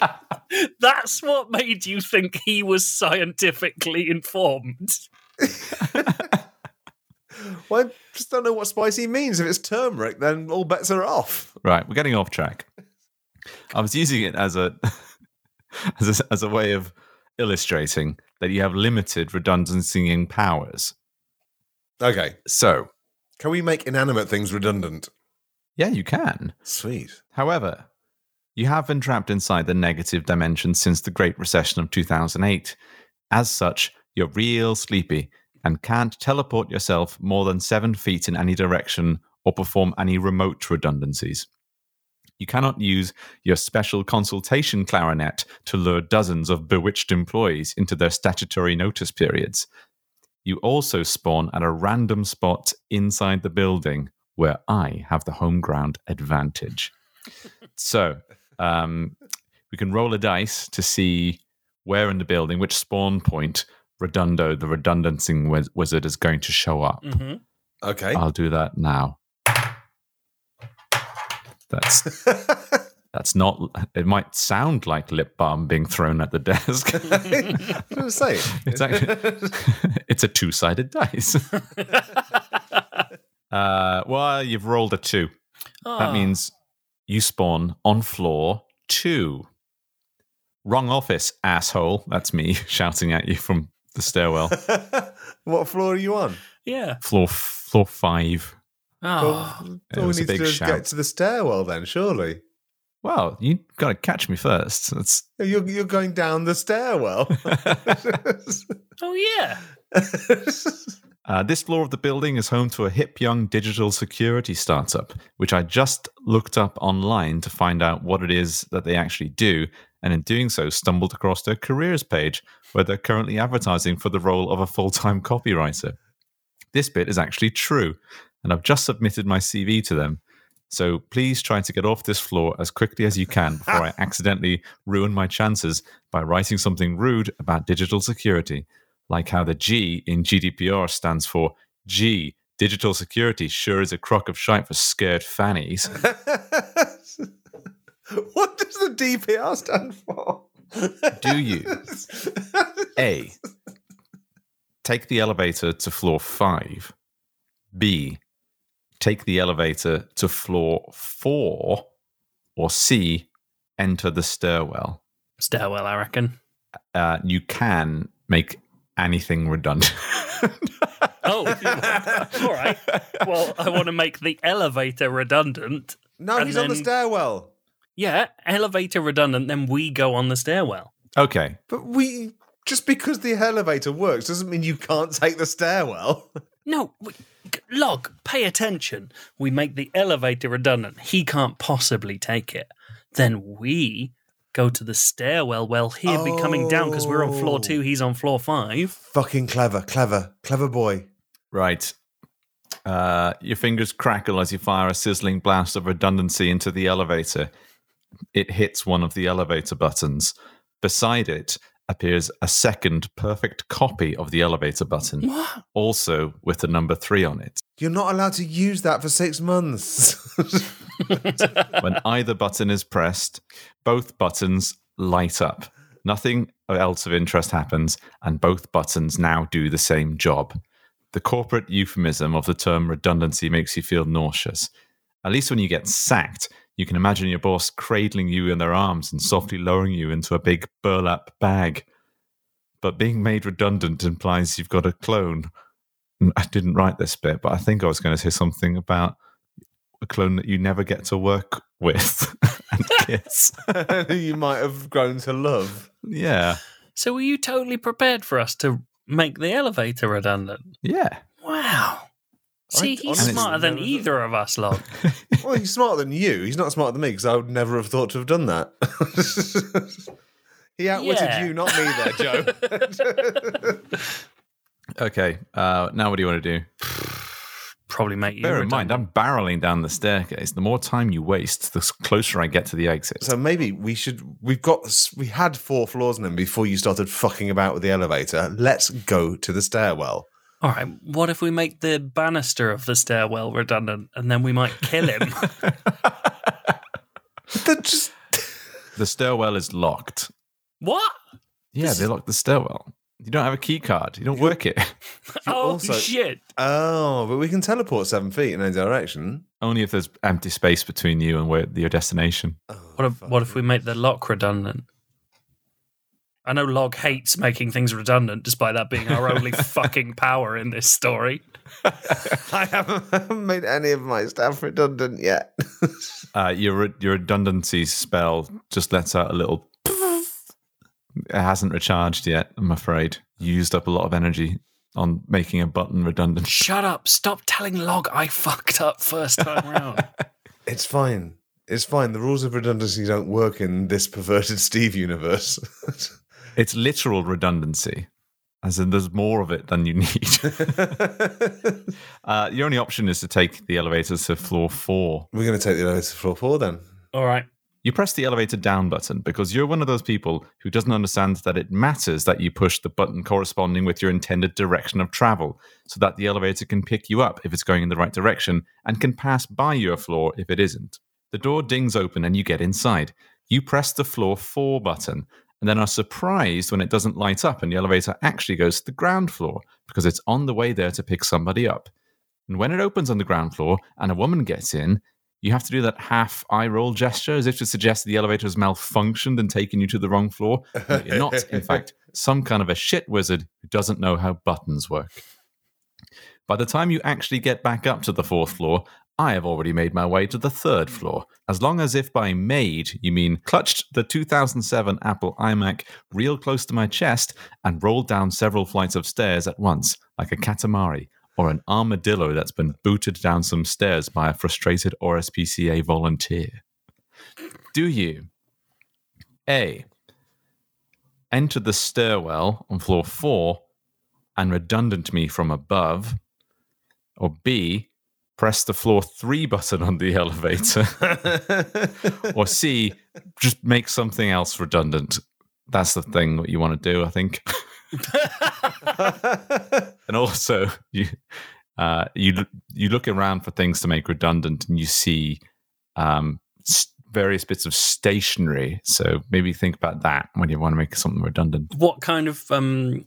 That's what made you think he was scientifically informed. Well, I just don't know what spicy means. If it's turmeric, then all bets are off. Right, we're getting off track. I was using it as a as a, as a way of illustrating that you have limited redundancy in powers. Okay, So, can we make inanimate things redundant? yeah, you can. Sweet. However, you have been trapped inside the negative dimension since the Great Recession of 2008. As such, you're real sleepy and can't teleport yourself more than seven feet in any direction or perform any remote redundancies. You cannot use your special consultation clarinet to lure dozens of bewitched employees into their statutory notice periods. You also spawn at a random spot inside the building where I have the home ground advantage. So um, we can roll a dice to see where in the building, which spawn point Redundo, the redundancing wiz- wizard, is going to show up. Mm-hmm. Okay. I'll do that now. That's that's not. It might sound like lip balm being thrown at the desk. I was gonna say. It's actually it's a two sided dice. uh, well, you've rolled a two. Ah. That means you spawn on floor two. Wrong office, asshole. That's me shouting at you from the stairwell. what floor are you on? yeah. floor floor five. Oh, Well, It all we was a need to big do is shout. get to the stairwell then, surely. Well, you got to catch me first. That's You're, you're going down the stairwell. Oh yeah. Uh, this floor of the building is home to a hip young digital security startup, which I just looked up online to find out what it is that they actually do, and in doing so, stumbled across their careers page, where they're currently advertising for the role of a full time copywriter. This bit is actually true, and I've just submitted my CV to them. So please try to get off this floor as quickly as you can before I accidentally ruin my chances by writing something rude about digital security like how the G in GDPR stands for G. Digital security sure is a crock of shite for scared fannies. what does the DPR stand for? Do you? A. Take the elevator to floor five. B. Take the elevator to floor four. Or C. Enter the stairwell. Stairwell, I reckon. Uh, you can make anything redundant. Oh, all right. Well, I want to make the elevator redundant. No, And he's on the stairwell. Yeah, elevator redundant. Then we go on the stairwell. okay. But we just because the elevator works doesn't mean you can't take the stairwell. No, we, log. Pay attention. We make the elevator redundant. He can't possibly take it. Then we go to the stairwell. Well, he'll be coming down because we're on floor Oh. two. He's on floor five. Fucking clever, clever, clever boy. Right. Uh, your fingers crackle as you fire a sizzling blast of redundancy into the elevator. It hits one of the elevator buttons. Beside it appears a second perfect copy of the elevator button, What? also with the number three on it. You're not allowed to use that for six months. When either button is pressed, both buttons light up. Nothing else of interest happens, and both buttons now do the same job. The corporate euphemism of the term redundancy makes you feel nauseous. At least when you get sacked, you can imagine your boss cradling you in their arms and softly lowering you into a big burlap bag. But being made redundant implies you've got a clone. I didn't write this bit, but I think I was going to say something about a clone that you never get to work with and kiss. you might have grown to love. yeah. So were you totally prepared for us to make the elevator redundant? Yeah. Wow. See, I he's honestly smarter than either of us, log. Well, he's smarter than you. He's not smarter than me because I would never have thought to have done that. he outwitted Yeah. you, not me, there, Joe. Okay. Uh, now, what do you want to do? Probably make you. Bear in mind. I'm barreling down the staircase. The more time you waste, the closer I get to the exit. so maybe we should. We've got. We had four floors in them before you started fucking about with the elevator. Let's go to the stairwell. All right. What if we make the banister of the stairwell redundant, and then we might kill him? Just. the stairwell is locked. what? Yeah, they locked the stairwell. You don't have a key card. You don't work it. Oh also- shit! Oh, but we can teleport seven feet in any direction. Only if there's empty space between you and where your destination. Oh, what if, what if we make the lock redundant? I know Log hates making things redundant, despite that being our only fucking power in this story. I haven't, made any of my stuff redundant yet. Uh, your your redundancy spell just lets out a little. It hasn't recharged yet. I'm afraid. Used up a lot of energy on making a button redundant. Shut up! Stop telling Log I fucked up first time round. it's fine. It's fine. The rules of redundancy don't work in this perverted Steve universe. It's literal redundancy, as in there's more of it than you need. uh, your only option is to take the elevator to floor four. We're going to take the elevator to floor four then. All right. You press the elevator down button because you're one of those people who doesn't understand that it matters that you push the button corresponding with your intended direction of travel so that the elevator can pick you up if it's going in the right direction and can pass by your floor if it isn't. The door dings open and you get inside. You press the floor 4 button and then are surprised when it doesn't light up and the elevator actually goes to the ground floor because it's on the way there to pick somebody up. And when it opens on the ground floor and a woman gets in, you have to do that half eye roll gesture as if to suggest the elevator has malfunctioned and taken you to the wrong floor. You're not, in fact, some kind of a shit wizard who doesn't know how buttons work. By the time you actually get back up to the fourth floor, I have already made my way to the third floor. As long as if by made you mean clutched the 2007 Apple iMac real close to my chest and rolled down several flights of stairs at once, like a katamari, or an armadillo that's been booted down some stairs by a frustrated RSPCA volunteer. Do you A. Enter the stairwell on floor four and redundant me from above? Or B. Press the floor three button on the elevator? or C. Just make something else redundant? That's the thing that you want to do, I think. and also, you uh, you you look around for things to make redundant, and you see um, s- various bits of stationery. So maybe think about that when you want to make something redundant. What kind of um,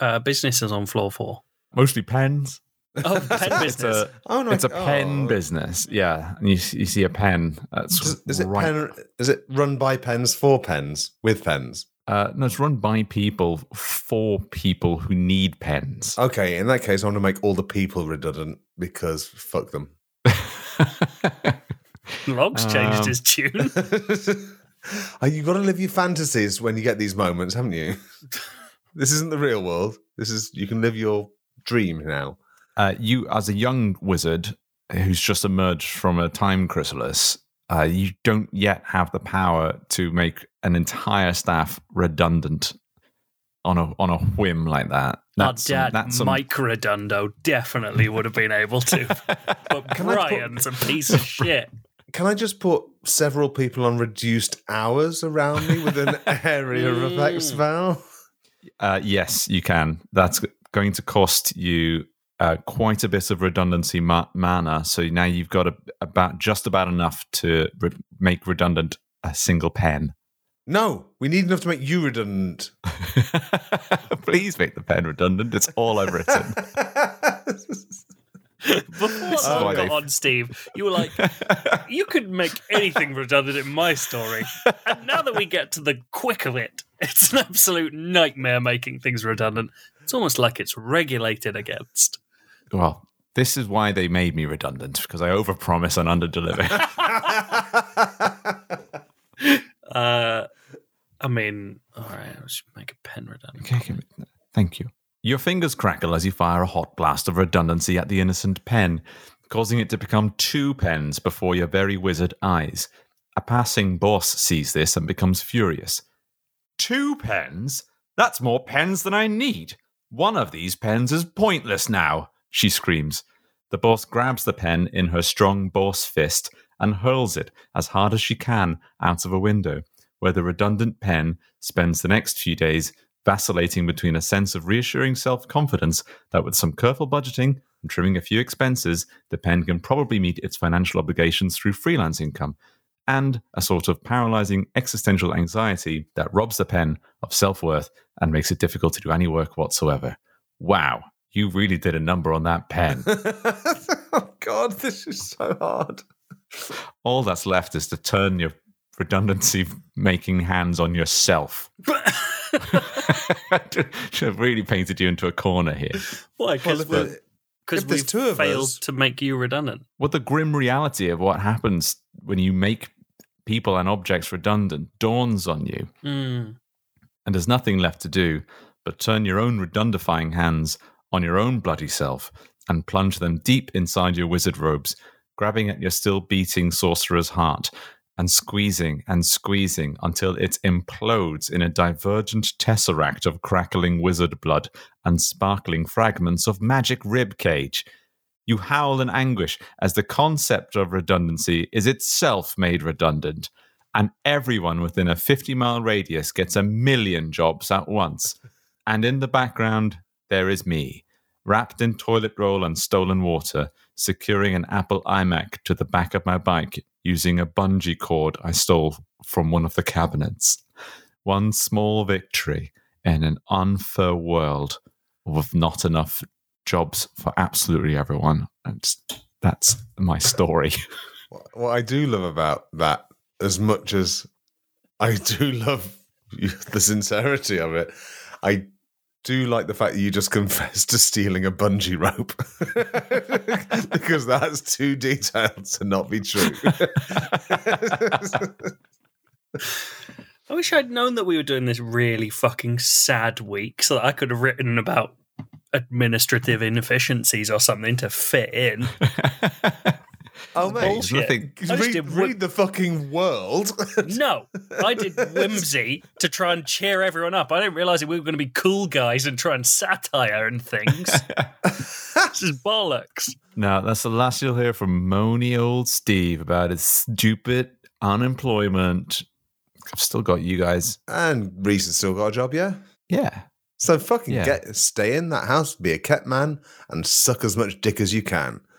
uh, business is on floor four? Mostly pens. Oh, pen It's business. a Oh no! it's a pen oh. business. Yeah, and you you see a pen. That's Is, is it right. pen? Is it run by pens for pens with pens? Uh, no, it's run by people for people who need pens. Okay, in that case, I want to make all the people redundant because fuck them. Logs changed Um, his tune. Oh, You've got to live your fantasies when you get these moments, haven't you? this isn't the real world. This is you can live your dream now. Uh, you as a young wizard who's just emerged from a time chrysalis, uh, you don't yet have the power to make an entire staff redundant on a on a whim like that. Our That's some- dad, that's some- Mike Redondo, definitely would have been able to. But Can I put- Brian's a piece of shit. Can I just put several people on reduced hours around me with an area of effect Mm. spell? Uh, yes, you can. That's going to cost you uh, quite a bit of redundancy ma- mana. So now you've got a, about just about enough to re- make redundant a single pen. No, we need enough to make you redundant. Please make the pen redundant. It's all I've written. Before is I got on, Steve, you were like, you could make anything redundant in my story. And now that we get to the quick of it, it's an absolute nightmare making things redundant. It's almost like it's regulated against. Well, this is why they made me redundant because I overpromise and underdeliver. Uh, I mean, all right, I should make a pen redundant. Okay, okay, thank you. Your fingers crackle as you fire a hot blast of redundancy at the innocent pen, causing it to become two pens before your very wizard eyes. A passing boss sees this and becomes furious. Two pens? That's more pens than I need. One of these pens is pointless now, she screams. The boss grabs the pen in her strong boss fist and hurls it as hard as she can out of a window, where the redundant pen spends the next few days vacillating between a sense of reassuring self confidence that with some careful budgeting and trimming a few expenses, the pen can probably meet its financial obligations through freelance income, and a sort of paralyzing existential anxiety that robs the pen of self worth and makes it difficult to do any work whatsoever. Wow, you really did a number on that pen. oh God, this is so hard. All that's left is to turn your redundancy making hands on yourself. Should have really painted you into a corner here. Why? Well, Because if there- if there's we've two of failed us- to make you redundant. What the grim reality of what happens when you make people and objects redundant dawns on you, Mm. and there's nothing left to do but turn your own redundifying hands on your own bloody self and plunge them deep inside your wizard robes, grabbing at your still beating sorcerer's heart and squeezing and squeezing until it implodes in a divergent tesseract of crackling wizard blood and sparkling fragments of magic rib cage. You howl in anguish as the concept of redundancy is itself made redundant, and everyone within a 50 mile radius gets a million jobs at once. And in the background, there is me, wrapped in toilet roll and stolen water, securing an Apple iMac to the back of my bike using a bungee cord I stole from one of the cabinets. One small victory in an unfair world with not enough jobs for absolutely everyone. And that's my story. What I do love about that, as much as I do love the sincerity of it, I do like the fact that you just confessed to stealing a bungee rope because that's too detailed to not be true. I wish I'd known that we were doing this really fucking sad week so that I could have written about administrative inefficiencies or something to fit in. Oh, mate. Bullshit. nothing- I just Read, did read the fucking world. No, I did whimsy to try and cheer everyone up. I didn't realize that we were going to be cool guys and try and satire and things. this is bollocks. Now, that's the last you'll hear from moany old Steve about his stupid unemployment. I've still got you guys. and Reese has still got a job, yeah? Yeah. So fucking Yeah. get stay in that house, be a kept man, and suck as much dick as you can.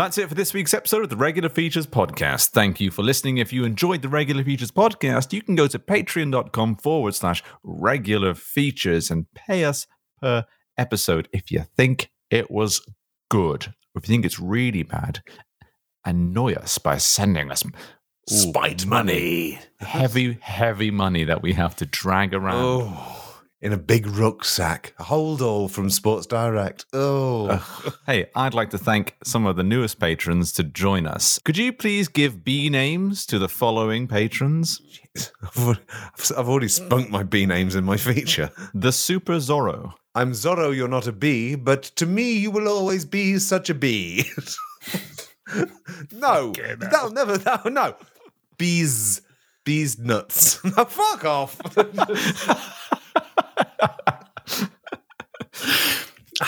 that's it for this week's episode of the Regular Features Podcast. Thank you for listening. If you enjoyed the Regular Features Podcast, you can go to patreon.com forward slash regular features and pay us per episode if you think it was good. If you think it's really bad, annoy us by sending us Spite money. heavy, heavy money that we have to drag around. Oh, in a big rucksack. A hold all from Sports Direct. Oh. Hey, I'd like to thank some of the newest patrons to join us. Could you please give B names to the following patrons? I've already- I've already spunked my B names in my feature. The Super Zorro, I'm Zorro, you're not a bee, but to me, you will always be such a bee. no, that'll never, that'll, no. Bees, bees nuts. no, fuck off.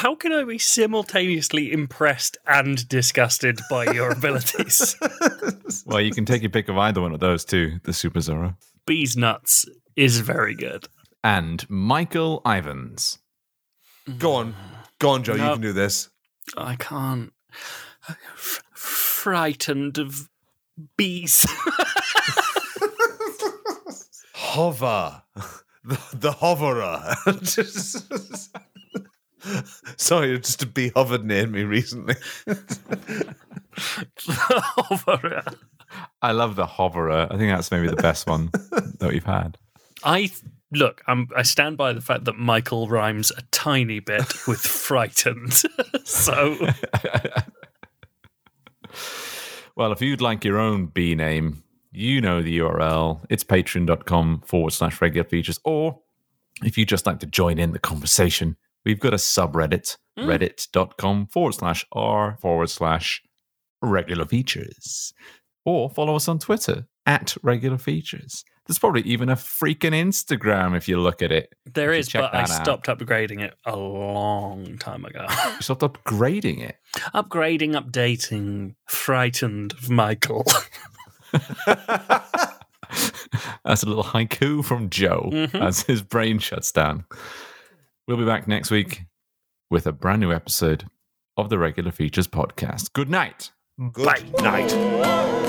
How can I be simultaneously impressed and disgusted by your abilities? Well, you can take your pick of either one of those two, the Super Zorro. Bees nuts is very good. And Michael Ivans. go on, go on, Joe, you can do this. I can't. F- frightened of bees. Hover. The, the hoverer. Sorry, just a bee hovered near me recently. Hoverer. I love the Hoverer. I think that's maybe the best one that we've had. I look. I'm, I stand by the fact that Michael rhymes a tiny bit with frightened. so Well, if you'd like your own B name, you know the URL. It's patreon.com forward slash regular features. Or if you just like to join in the conversation, we've got a subreddit, mm. reddit.com forward slash r forward slash regular features. Or follow us on Twitter at regular features. There's probably even a freaking Instagram if you look at it. there is, but I that out. stopped upgrading it a long time ago. You stopped upgrading it. upgrading, updating, frightened of Michael. That's a little haiku from Joe mm-hmm. as his brain shuts down. We'll be back next week with a brand new episode of the Regular Features podcast. Good night. Good night.